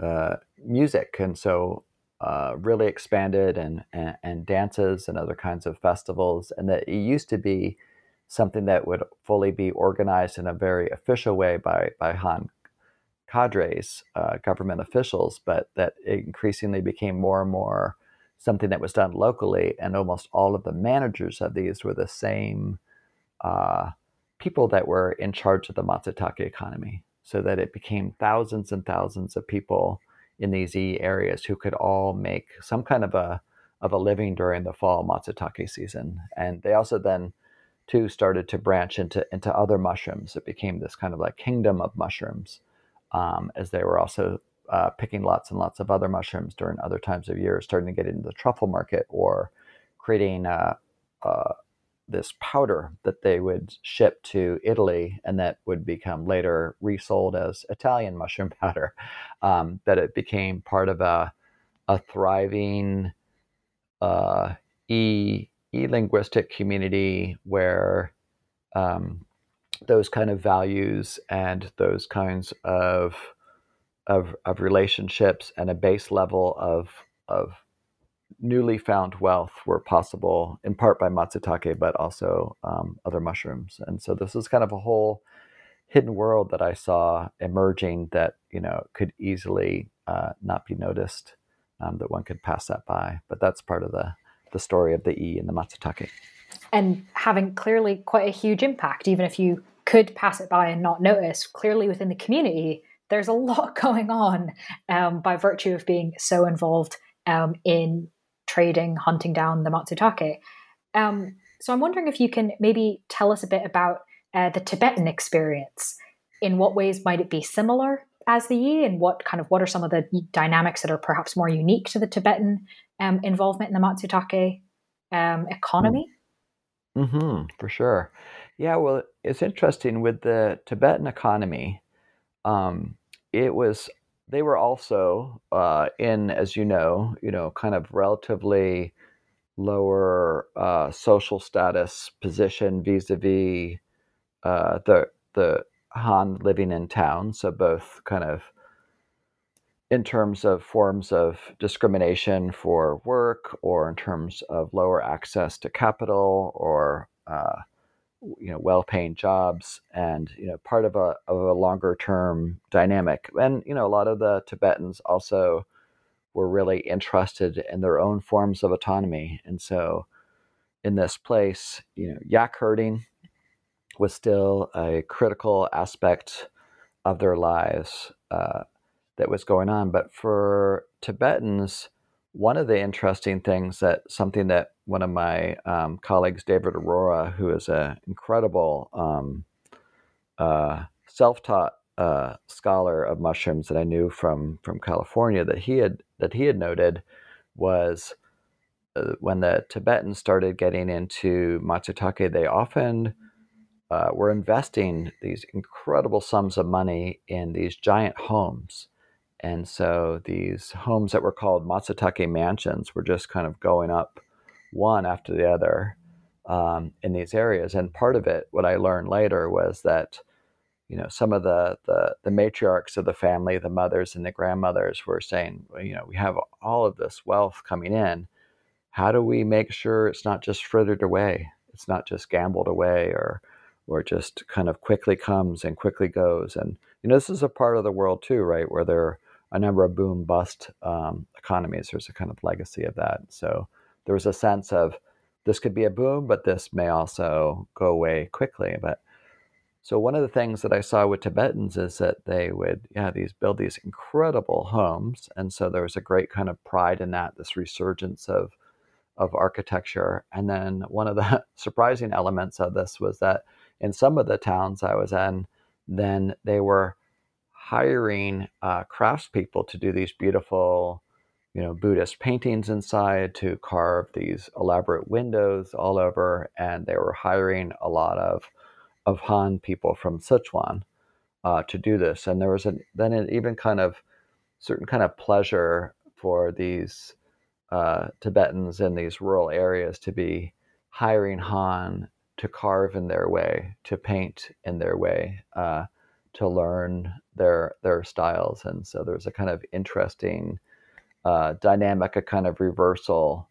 uh, music and so uh, really expanded and, and, and dances and other kinds of festivals, and that it used to be something that would fully be organized in a very official way by by Han cadres, uh, government officials, but that increasingly became more and more something that was done locally, and almost all of the managers of these were the same uh, people that were in charge of the Matsutake economy, so that it became thousands and thousands of people in these E areas who could all make some kind of a of a living during the fall Matsutake season, and they also then too started to branch into into other mushrooms. It became this kind of like kingdom of mushrooms, um, as they were also uh, picking lots and lots of other mushrooms during other times of year, starting to get into the truffle market or creating uh, uh, this powder that they would ship to Italy and that would become later resold as Italian mushroom powder. Um, that it became part of a, a thriving uh, e e linguistic community where um, those kind of values and those kinds of of, of relationships and a base level of, of newly found wealth were possible in part by matsutake, but also um, other mushrooms. And so this is kind of a whole hidden world that I saw emerging that you know could easily uh, not be noticed, um, that one could pass that by. But that's part of the the story of the E and the Matsutake. And having clearly quite a huge impact, even if you could pass it by and not notice, clearly within the community, there's a lot going on um, by virtue of being so involved um, in trading, hunting down the Matsutake. Um, so I'm wondering if you can maybe tell us a bit about uh, the Tibetan experience. In what ways might it be similar as the Yi, and what kind of what are some of the dynamics that are perhaps more unique to the Tibetan um, involvement in the Matsutake um, economy? Mm-hmm, for sure. Yeah, well, it's interesting with the Tibetan economy. Um, it was they were also uh, in, as you know, you know, kind of relatively lower uh, social status position vis-a-vis uh, the the Han living in town. So both kind of in terms of forms of discrimination for work, or in terms of lower access to capital, or uh, you know well-paying jobs and you know part of a of a longer term dynamic. And you know a lot of the tibetans also were really interested in their own forms of autonomy. And so in this place you know yak herding was still a critical aspect of their lives uh, that was going on. But for tibetans one of the interesting things that something that one of my um, colleagues, David Arora, who is an incredible um, uh, self-taught uh, scholar of mushrooms that I knew from from California, that he had that he had noted was uh, when the Tibetans started getting into matsutake, they often uh, were investing these incredible sums of money in these giant homes. And so these homes that were called Matsutake mansions were just kind of going up one after the other um, in these areas. And part of it, what I learned later, was that you know some of the, the the matriarchs of the family, the mothers and the grandmothers, were saying, you know, we have all of this wealth coming in. How do we make sure it's not just frittered away? It's not just gambled away, or or just kind of quickly comes and quickly goes. And you know, this is a part of the world too, right, where there are a number of boom bust um, economies. There's a kind of legacy of that. So there was a sense of this could be a boom, but this may also go away quickly. But so one of the things that I saw with Tibetans is that they would yeah these build these incredible homes, and so there was a great kind of pride in that, this resurgence of of architecture. And then one of the surprising elements of this was that in some of the towns I was in, then they were hiring uh, craftspeople to do these beautiful, you know, Buddhist paintings inside, to carve these elaborate windows all over, and they were hiring a lot of of Han people from Sichuan uh, to do this. And there was a, then an even kind of certain kind of pleasure for these uh, Tibetans in these rural areas to be hiring Han to carve in their way, to paint in their way. Uh, to learn their their styles, and so there's a kind of interesting uh, dynamic, a kind of reversal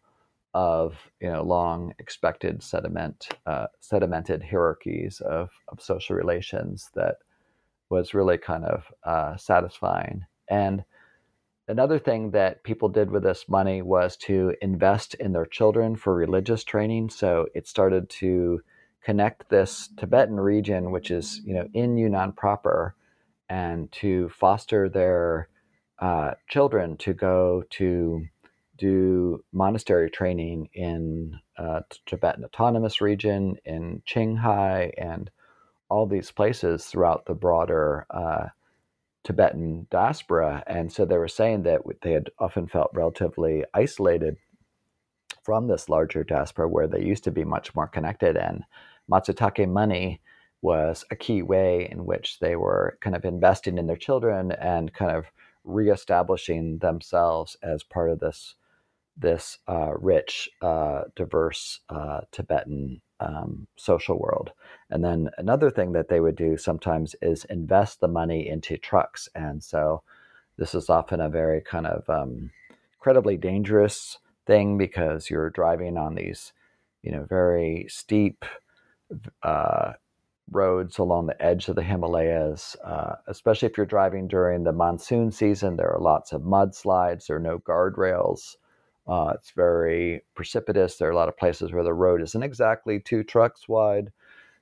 of you know long expected sediment uh, sedimented hierarchies of, of social relations that was really kind of uh, satisfying. And another thing that people did with this money was to invest in their children for religious training. So it started to connect this Tibetan region, which is you know in Yunnan proper, and to foster their uh, children to go to do monastery training in uh, Tibetan Autonomous Region, in Qinghai, and all these places throughout the broader uh, Tibetan diaspora. And so they were saying that they had often felt relatively isolated from this larger diaspora where they used to be much more connected. And Matsutake money was a key way in which they were kind of investing in their children and kind of reestablishing themselves as part of this this uh, rich, uh, diverse uh, Tibetan um, social world. And then another thing that they would do sometimes is invest the money into trucks. And so this is often a very kind of um, incredibly dangerous thing because you're driving on these, you know, very steep, uh, roads along the edge of the Himalayas, uh, especially if you're driving during the monsoon season. There are lots of mudslides, there are no guardrails Uh, it's very precipitous. There are a lot of places where the road isn't exactly two trucks wide,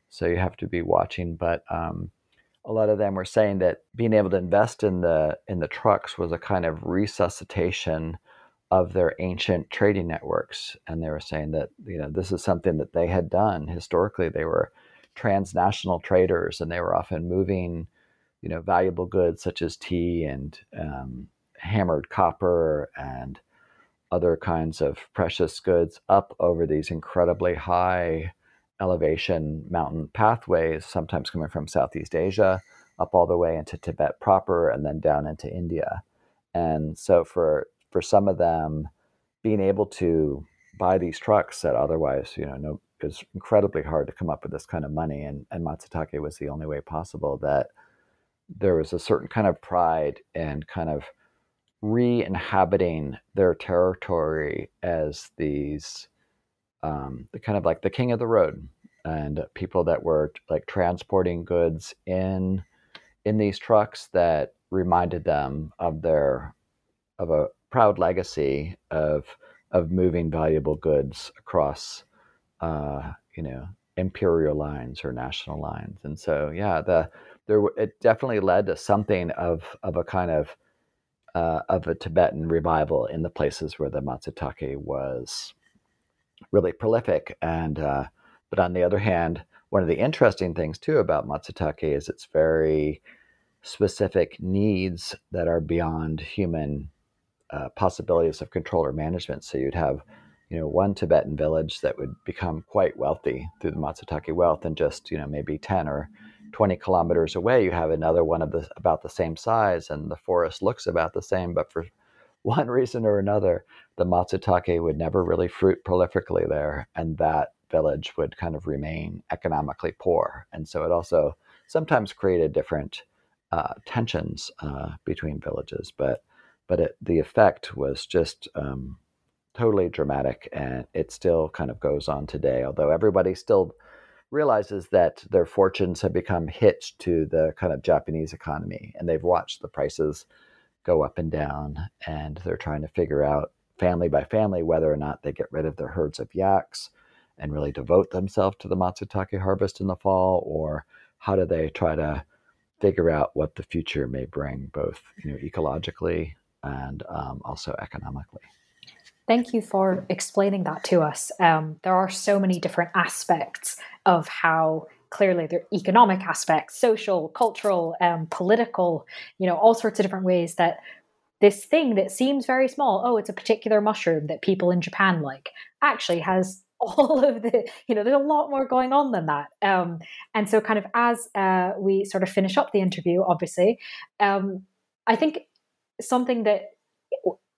so you have to be watching. But um, a lot of them were saying that being able to invest in the in the trucks was a kind of resuscitation of their ancient trading networks, and they were saying that you know this is something that they had done historically. They were transnational traders, and they were often moving you know valuable goods such as tea and um, hammered copper and other kinds of precious goods up over these incredibly high elevation mountain pathways, sometimes coming from Southeast Asia up all the way into Tibet proper and then down into India. And so for for some of them, being able to buy these trucks that otherwise, you know, no, it's incredibly hard to come up with this kind of money. And, and Matsutake was the only way possible that there was a certain kind of pride and kind of re-inhabiting their territory as these um, the kind of like the king of the road and people that were like transporting goods in in these trucks that reminded them of their of a proud legacy of of moving valuable goods across uh, you know imperial lines or national lines and so yeah the there it definitely led to something of of a kind of uh, of a Tibetan revival in the places where the Matsutake was really prolific. And uh, but on the other hand, one of the interesting things too about Matsutake is its very specific needs that are beyond human uh, possibilities of control or management. So you'd have, you know, one Tibetan village that would become quite wealthy through the Matsutake wealth, and just you know maybe ten or 20 kilometers away, you have another one of the about the same size, and the forest looks about the same, but for one reason or another, the matsutake would never really fruit prolifically there, and that village would kind of remain economically poor. And so it also sometimes created different uh, tensions uh, between villages, but but it, the effect was just um, totally dramatic, and it still kind of goes on today. Although everybody still realizes that their fortunes have become hitched to the kind of Japanese economy and they've watched the prices go up and down and they're trying to figure out family by family whether or not they get rid of their herds of yaks and really devote themselves to the matsutake harvest in the fall or how do they try to figure out what the future may bring both you know ecologically and um, also economically Thank you for explaining that to us. Um, there are so many different aspects of how clearly there are economic aspects, social, cultural, um, political, you know, all sorts of different ways that this thing that seems very small, oh, it's a particular mushroom that people in Japan like, actually has all of the, you know, there's a lot more going on than that. Um, and so, kind of as uh, we sort of finish up the interview, obviously, um, I think something that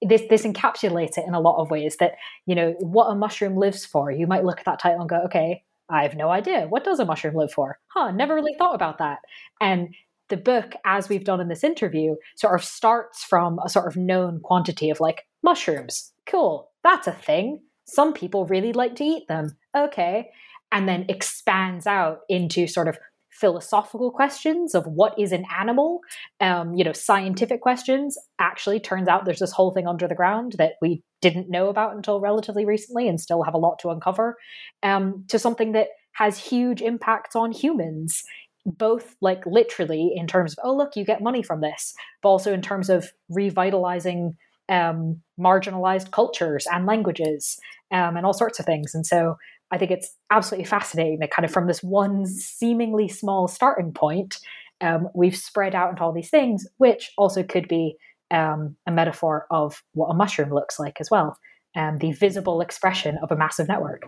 this this encapsulates it in a lot of ways that you know what a mushroom lives for. You might look at that title and go okay i have no idea. What does a mushroom live for? Huh never really thought about that. And the book as we've done in this interview sort of starts from a sort of known quantity of like mushrooms. Cool. That's a thing. Some people really like to eat them. Okay. And then expands out into sort of philosophical questions of what is an animal, um, you know, scientific questions. Actually, turns out there's this whole thing under the ground that we didn't know about until relatively recently and still have a lot to uncover, um, to something that has huge impacts on humans both like literally in terms of oh look you get money from this but also in terms of revitalizing um, marginalized cultures and languages um, and all sorts of things and so I think it's absolutely fascinating that kind of from this one seemingly small starting point, um, we've spread out into all these things, which also could be um, a metaphor of what a mushroom looks like as well, um, the visible expression of a massive network.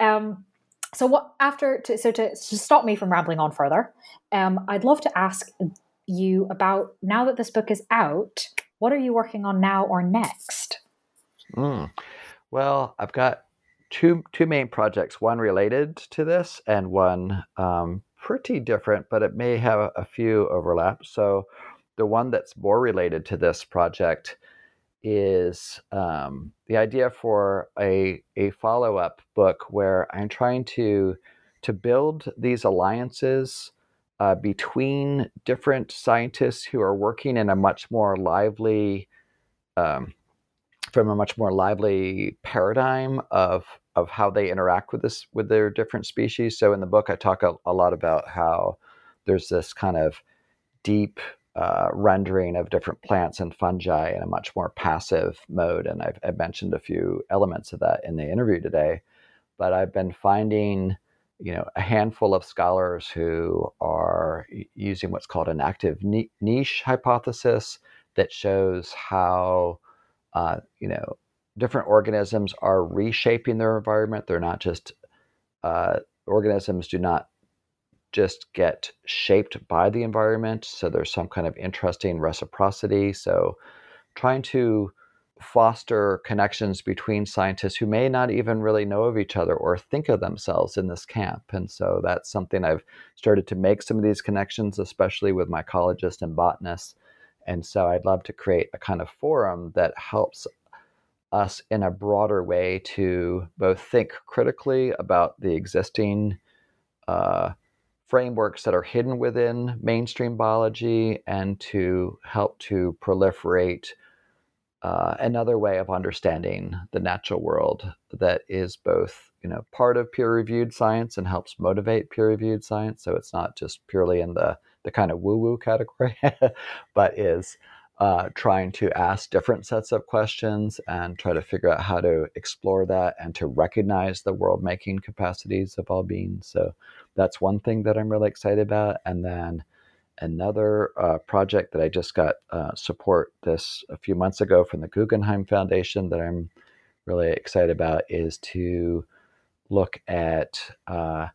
Um, so, what after to, so to, to, stop me from rambling on further, um, I'd love to ask you about now that this book is out, what are you working on now or next? Mm. Well, I've got two two main projects, one related to this and one um, pretty different, but it may have a few overlaps. So the one that's more related to this project is um, the idea for a, a follow-up book where I'm trying to to build these alliances uh, between different scientists who are working in a much more lively um, from a much more lively paradigm of of how they interact with this with their different species. So in the book, I talk a, a lot about how there's this kind of deep uh, rendering of different plants and fungi in a much more passive mode, and I've, I've mentioned a few elements of that in the interview today. But I've been finding you know a handful of scholars who are using what's called an active niche hypothesis that shows how uh, you know different organisms are reshaping their environment they're not just uh, organisms do not just get shaped by the environment so there's some kind of interesting reciprocity so trying to foster connections between scientists who may not even really know of each other or think of themselves in this camp. And so that's something I've started to make some of these connections, especially with mycologists and botanists. And so I'd love to create a kind of forum that helps us in a broader way to both think critically about the existing uh, frameworks that are hidden within mainstream biology and to help to proliferate uh, another way of understanding the natural world that is both you know part of peer-reviewed science and helps motivate peer-reviewed science. So it's not just purely in the the kind of woo-woo category but is uh, trying to ask different sets of questions and try to figure out how to explore that and to recognize the world making capacities of all beings. So that's one thing that i'm really excited about. And then another uh, project that I just got uh, support this a few months ago from the Guggenheim Foundation that I'm really excited about is to look at uh,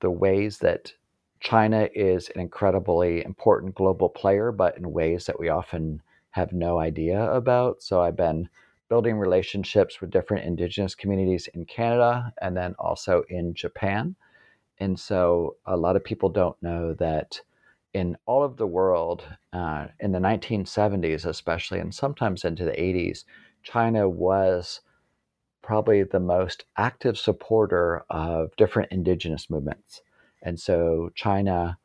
the ways that China is an incredibly important global player, but in ways that we often have no idea about. So I've been building relationships with different indigenous communities in Canada and then also in Japan. And so a lot of people don't know that in all of the world, uh, in the 1970s especially, and sometimes into the 80s, China was probably the most active supporter of different indigenous movements. And so China,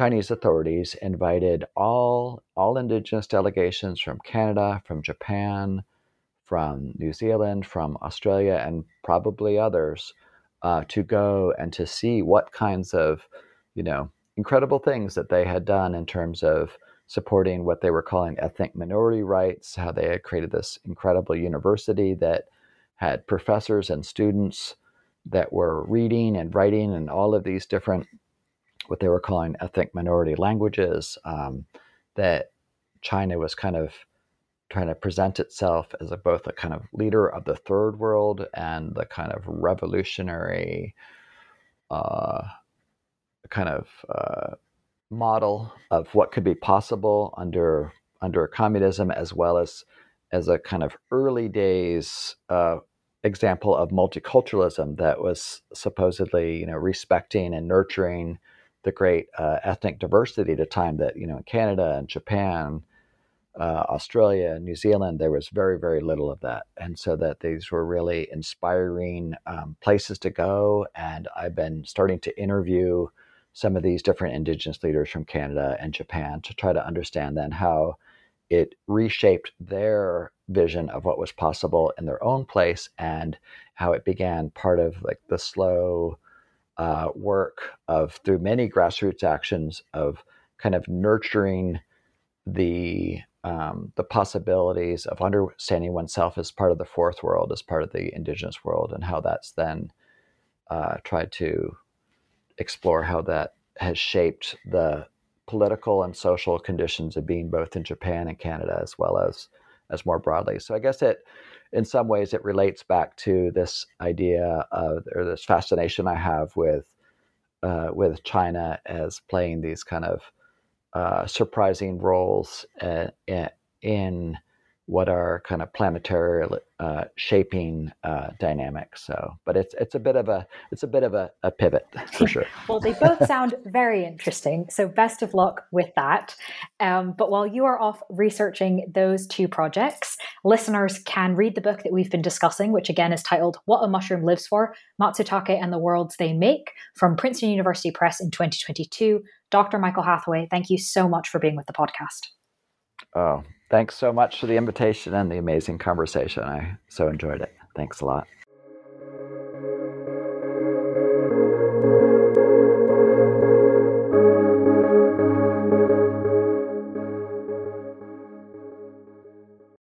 Chinese authorities invited all, all indigenous delegations from Canada, from Japan, from New Zealand, from Australia, and probably others uh, to go and to see what kinds of, you know, incredible things that they had done in terms of supporting what they were calling ethnic minority rights, how they had created this incredible university that had professors and students that were reading and writing and all of these different, what they were calling ethnic minority languages, um, that China was kind of trying to present itself as a, both a kind of leader of the third world and the kind of revolutionary uh, kind of uh, model of what could be possible under under communism, as well as as a kind of early days uh, example of multiculturalism that was supposedly you know respecting and nurturing the great uh, ethnic diversity at a time that you know in Canada and Japan. Uh, Australia, New Zealand, there was very, very little of that. And so that these were really inspiring um, places to go. And I've been starting to interview some of these different indigenous leaders from Canada and Japan to try to understand then how it reshaped their vision of what was possible in their own place and how it began part of like the slow uh, work of through many grassroots actions of kind of nurturing the um, the possibilities of understanding oneself as part of the fourth world, as part of the indigenous world, and how that's then uh, tried to explore how that has shaped the political and social conditions of being both in Japan and Canada as well as as more broadly. So I guess it in some ways it relates back to this idea of or this fascination I have with uh, with China as playing these kind of uh, surprising roles uh, in what are kind of planetary uh, shaping uh, dynamics. So, but it's it's a bit of a it's a bit of a, a pivot for sure. well, they both sound very interesting. So, best of luck with that. Um, but while you are off researching those two projects, listeners can read the book that we've been discussing, which again is titled "What a Mushroom Lives For: Matsutake and the Worlds They Make" from Princeton University Press in 2022. Dr. Michael Hathaway, thank you so much for being with the podcast. Oh, Thanks so much for the invitation and the amazing conversation. I so enjoyed it. Thanks a lot.